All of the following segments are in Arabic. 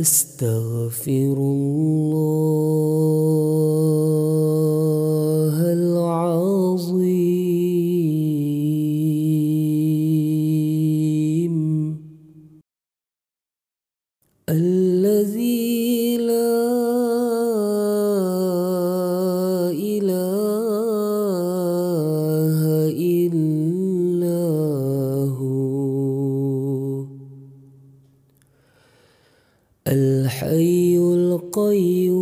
أستغفر الله العظيم. الحي القيوم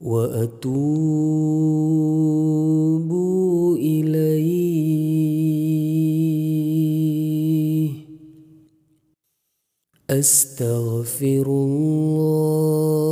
وأتوب إليه. أستغفر الله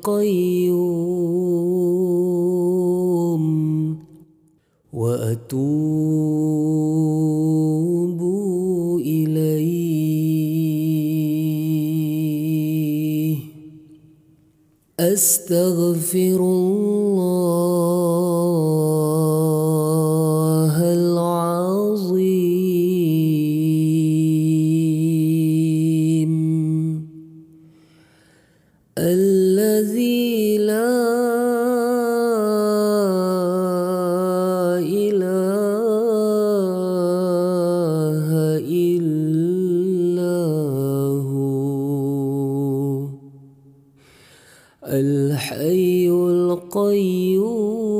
القيوم وأتوب إليه. أستغفر الله العظيم. القيوم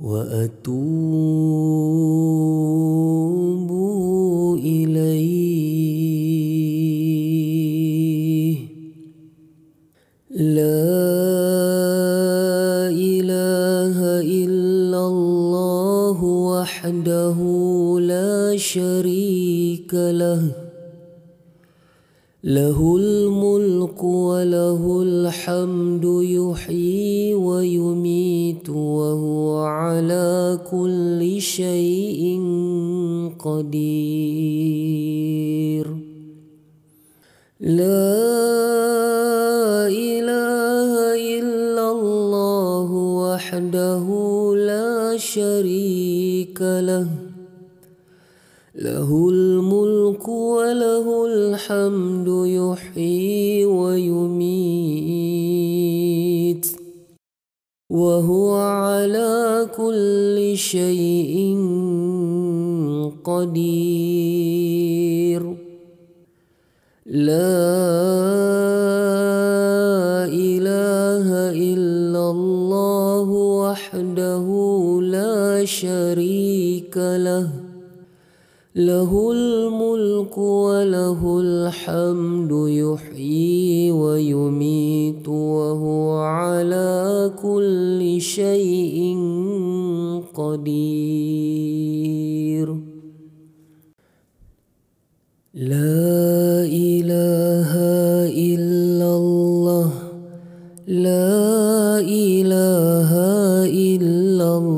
وأتوب إليه. لا إله إلا الله وحده لا شريك له. له الملك وله الحمد يحيي ويميت وهو على كل شيء قدير. لا إله إلا الله وحده لا شريك له له الملك وله الحمد يحيي ويميت. وهو على كل شيء قدير. لا إله إلا الله وحده لا شريك له الملك وله الحمد يحيي ويميت وهو على كل شيء قدير. لا إله إلا الله لا إله إلا الله.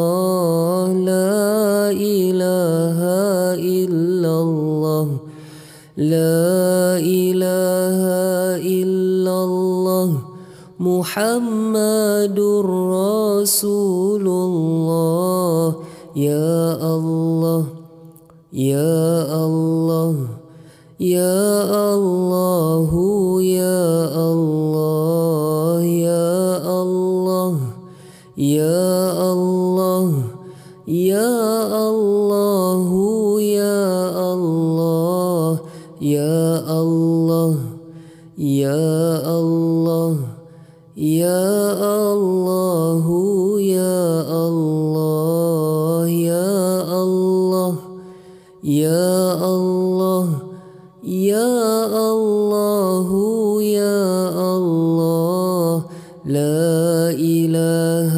إله إلا الله. لا إله إلا الله. محمد رسول الله. يا الله. يا الله. يا الله. يا الله. يا الله. يا الله يا الله يا الله يا الله يا الله يا الله يا الله. لا إله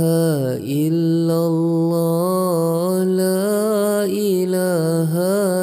إلا الله لا إله إلا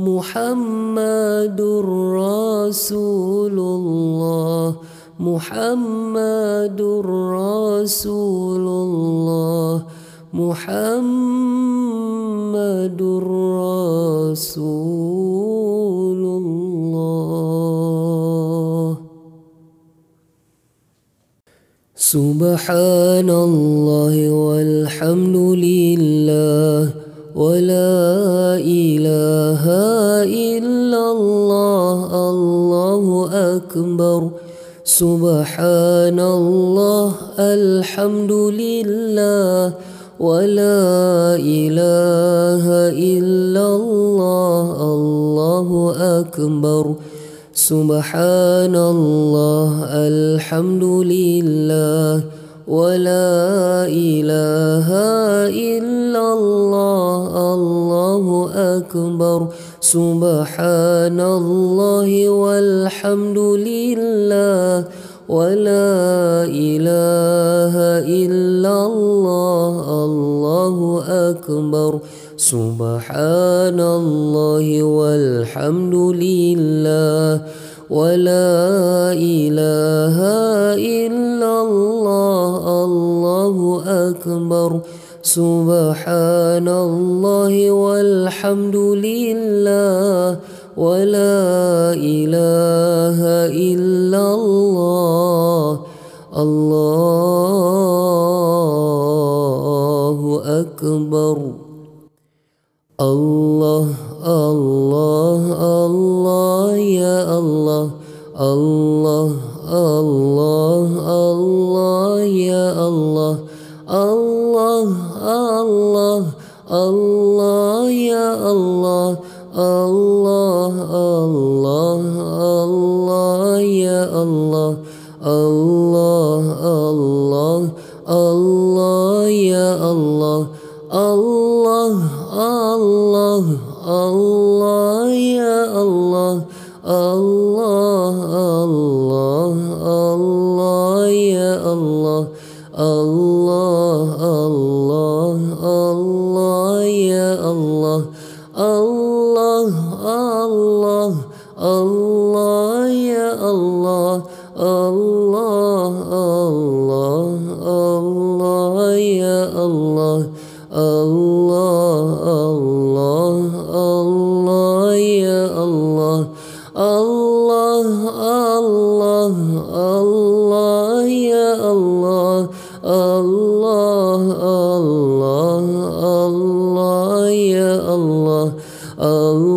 محمد رسول الله محمد رسول الله محمد رسول الله سبحان الله والحمد لله. ولا إله إلا الله الله أكبر. سبحان الله الحمد لله ولا إله إلا الله الله أكبر. سبحان الله الحمد لله ولا إله إلا الله الله أكبر. سبحان الله والحمد لله. ولا إله إلا الله الله أكبر. سبحان الله والحمد لله. ولا إله إلا الله الله أكبر. سبحان الله والحمد لله. ولا إله إلا الله. الله أكبر. الله الله الله يا الله الله الله الله يا الله الله الله الله يا الله الله الله الله يا الله الله الله الله الله الله يا الله الله الله الله يا الله الله الله الله يا الله الله الله الله يا الله الله